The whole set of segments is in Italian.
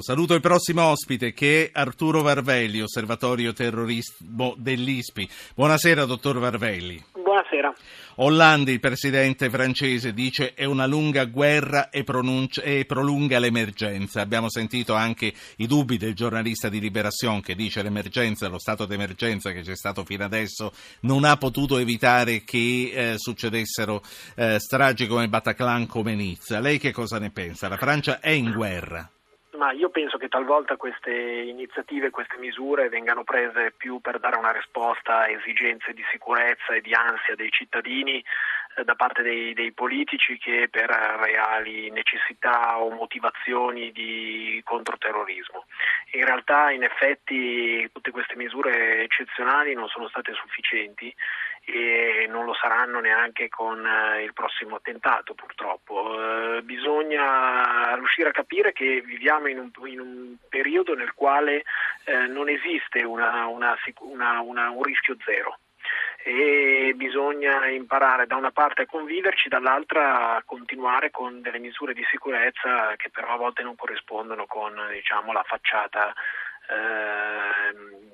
Saluto il prossimo ospite che è Arturo Varvelli, osservatorio terrorismo dell'ISPI. Buonasera, dottor Varvelli. Buonasera. Hollande, il presidente francese, dice è una lunga guerra e, e, prolunga l'emergenza. Abbiamo sentito anche i dubbi del giornalista di Liberation che dice l'emergenza, lo stato d'emergenza che c'è stato fino adesso non ha potuto evitare che eh, succedessero eh, stragi come Bataclan, come Nizza. Lei che cosa ne pensa? La Francia è in guerra. Ma io penso che talvolta queste iniziative, queste misure vengano prese più per dare una risposta a esigenze di sicurezza e di ansia dei cittadini eh, da parte dei, dei, politici che per reali necessità o motivazioni di controterrorismo. In realtà in effetti tutte queste misure eccezionali non sono state sufficienti e non lo saranno neanche con eh, il prossimo attentato purtroppo. Eh, bisogna riuscire a capire che viviamo in un, in un periodo nel quale eh, non esiste una, una, una, un rischio zero e bisogna imparare da una parte a conviverci, dall'altra a continuare con delle misure di sicurezza che però a volte non corrispondono con diciamo, la facciata eh,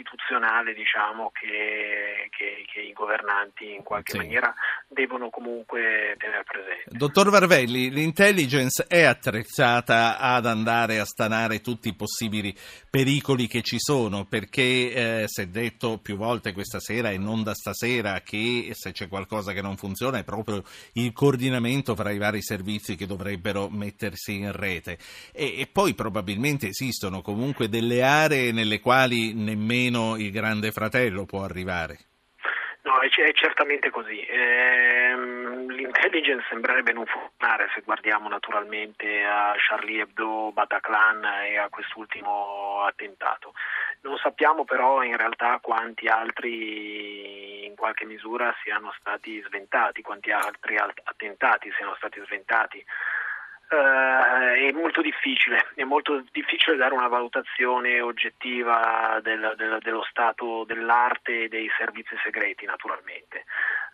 istituzionale diciamo, che, che, che, i governanti in qualche sì. maniera devono comunque tenere presente. Dottor Varvelli, l'intelligence è attrezzata ad andare a stanare tutti i possibili pericoli che ci sono, perché eh, si è detto più volte questa sera e non da stasera che se c'è qualcosa che non funziona è proprio il coordinamento fra i vari servizi che dovrebbero mettersi in rete. E, e poi probabilmente esistono comunque delle aree nelle quali nemmeno il grande fratello può arrivare. No, è, è certamente così. Ehm, l'intelligence sembrerebbe non funzionare se guardiamo naturalmente a Charlie Hebdo, Bataclan e a quest'ultimo attentato. Non sappiamo però in realtà quanti altri in qualche misura siano stati sventati, quanti altri attentati siano stati sventati eh, è molto difficile, è molto difficile dare una valutazione oggettiva del, del, dello stato dell'arte e dei servizi segreti naturalmente.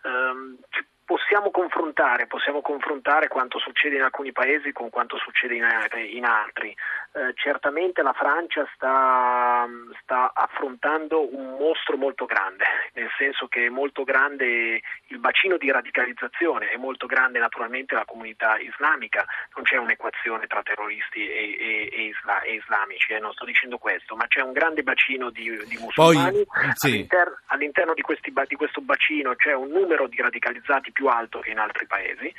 Um, possiamo confrontare, possiamo confrontare quanto succede in alcuni paesi con quanto succede in, in altri. Eh, certamente la Francia sta, sta, affrontando un mostro molto grande, nel senso che è molto grande il bacino di radicalizzazione, è molto grande naturalmente la comunità islamica, non c'è un'equazione tra terroristi e, e, e, isla, e islamici, eh, non sto dicendo questo, ma c'è un grande bacino di, di musulmani, Poi, sì. all'inter, all'interno di, questi, di questo bacino c'è un numero di radicalizzati più alto che in altri paesi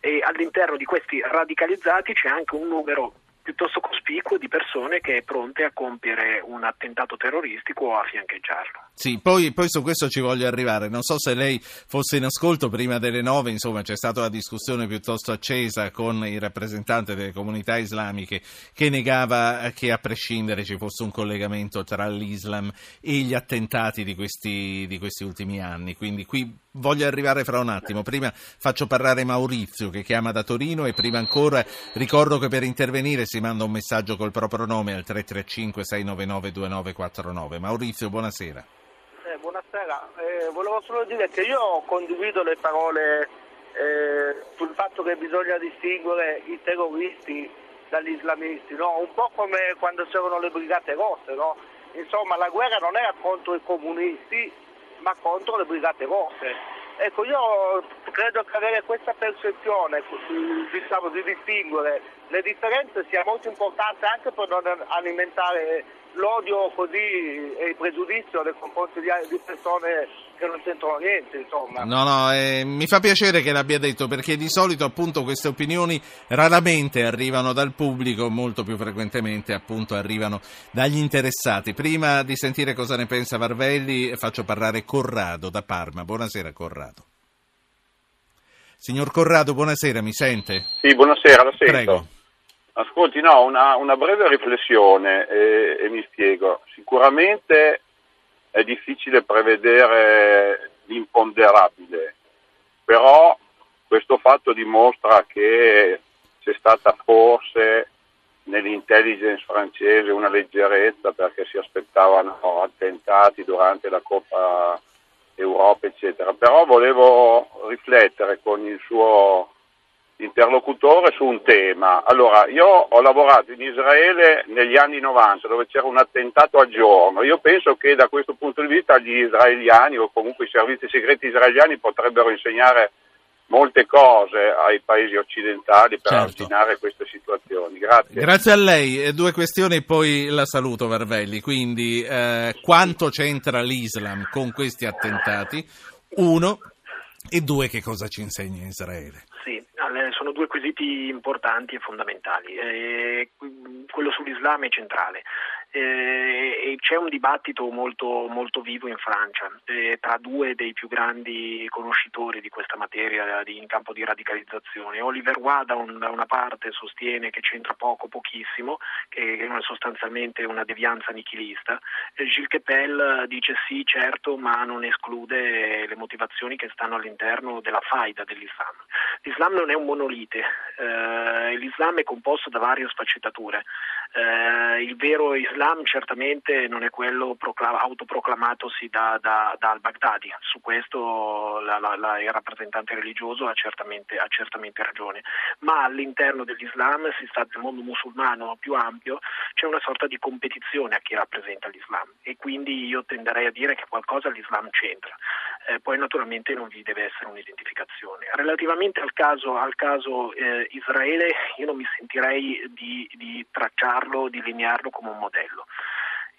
e all'interno di questi radicalizzati c'è anche un numero piuttosto cospicuo di persone che è pronte a compiere un attentato terroristico o a fiancheggiarlo. Sì, poi, poi, su questo ci voglio arrivare. Non so se lei fosse in ascolto prima delle nove, insomma c'è stata una discussione piuttosto accesa con il rappresentante delle comunità islamiche che negava che a prescindere ci fosse un collegamento tra l'Islam e gli attentati di questi, di questi ultimi anni. Quindi qui voglio arrivare fra un attimo. Prima faccio parlare Maurizio che chiama da Torino e prima ancora ricordo che per intervenire si manda un messaggio col proprio nome al 335 699 2949. Maurizio, buonasera. Eh, buonasera, eh, volevo solo dire che io condivido le parole eh, sul fatto che bisogna distinguere i terroristi dagli islamisti, no? un po' come quando c'erano le brigate rosse. No? Insomma, la guerra non era contro i comunisti, ma contro le brigate rosse. Ecco, io credo che avere questa percezione diciamo, di distinguere le differenze sia molto importante anche per non alimentare l'odio così e il pregiudizio nei confronti di, persone che non c'entrano niente, insomma. No, no, eh, mi fa piacere che l'abbia detto perché di solito appunto queste opinioni raramente arrivano dal pubblico, molto più frequentemente appunto arrivano dagli interessati. Prima di sentire cosa ne pensa Varvelli faccio parlare Corrado da Parma. Buonasera Corrado. Signor Corrado, buonasera, mi sente? Sì, buonasera, la sento. Prego. Ascolti, no, una, una breve riflessione e, e, mi spiego. Sicuramente è difficile prevedere l'imponderabile, però questo fatto dimostra che c'è stata forse nell'intelligence francese una leggerezza perché si aspettavano attentati durante la Coppa Europa, eccetera. Però volevo riflettere con il suo interlocutore su un tema. Allora, io ho lavorato in Israele negli anni 90 dove c'era un attentato al giorno. Io penso che da questo punto di vista gli israeliani o comunque i servizi segreti israeliani potrebbero insegnare molte cose ai paesi occidentali per certo. arginare queste situazioni. Grazie. Grazie a lei. Due questioni e poi la saluto Varvelli. Quindi eh, quanto c'entra l'Islam con questi attentati? Uno. E due, che cosa ci insegna Israele? Sì, sono due quesiti importanti e fondamentali. Eh, quello sull'Islam è centrale eh, c'è un dibattito molto, molto vivo in Francia eh, tra due dei più grandi conoscitori di questa materia di, in campo di radicalizzazione. Oliver Waugh da, un, da, una parte sostiene che c'entra poco, pochissimo, che è sostanzialmente una devianza nichilista. Eh, Gilles Kepel dice sì, certo, ma non esclude le motivazioni che stanno all'interno della faida dell'Islam. L'Islam non è un monolite, eh, l'Islam è composto da varie sfaccettature. Eh, il vero Islam certamente non è quello proclam- autoproclamatosi da, da, da, al-Baghdadi, su questo la, la, la, il rappresentante religioso ha certamente, ha certamente, ragione, ma all'interno dell'Islam, si sta nel mondo musulmano più ampio, c'è una sorta di competizione a chi rappresenta l'Islam e quindi io tenderei a dire che qualcosa l'Islam c'entra. Eh, poi naturalmente non vi deve essere un'identificazione. Relativamente al caso, al caso eh, Israele, io non mi sentirei di, di tracciarlo, delinearlo come un modello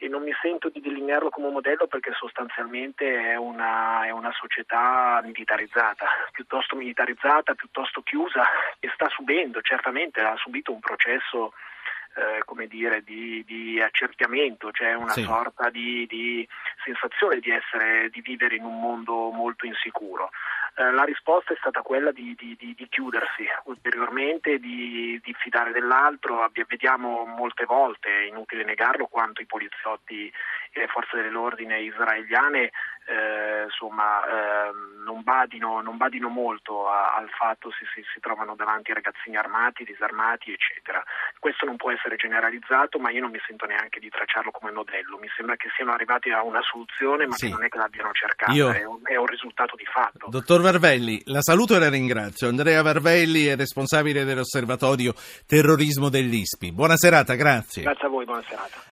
e non mi sento di delinearlo come un modello perché sostanzialmente è una, è una, società militarizzata, piuttosto militarizzata, piuttosto chiusa, che sta subendo, certamente ha subito un processo eh, come dire, di, di accerchiamento, cioè una sì. sorta di, di, sensazione di, essere, di vivere in un mondo molto insicuro. Eh, la risposta è stata quella di, chiudersi ulteriormente, di diffidare dell'altro. Vediamo molte volte, è inutile negarlo, quanto i poliziotti e le forze dell'ordine israeliane eh, insomma, eh, non, badino, non, badino, molto a, al fatto se si, si, trovano davanti ragazzini armati, disarmati, eccetera. Questo non può essere generalizzato, ma io non mi sento neanche di tracciarlo come modello. Mi sembra che siano arrivati a una soluzione, ma sì. che non è che l'abbiano cercata, io... è, un, è, un, risultato di fatto. Dottor Varvelli, la saluto e la ringrazio. Andrea Varvelli è responsabile dell'osservatorio terrorismo dell'ISPI. Buona serata, grazie. Grazie a voi, buona serata.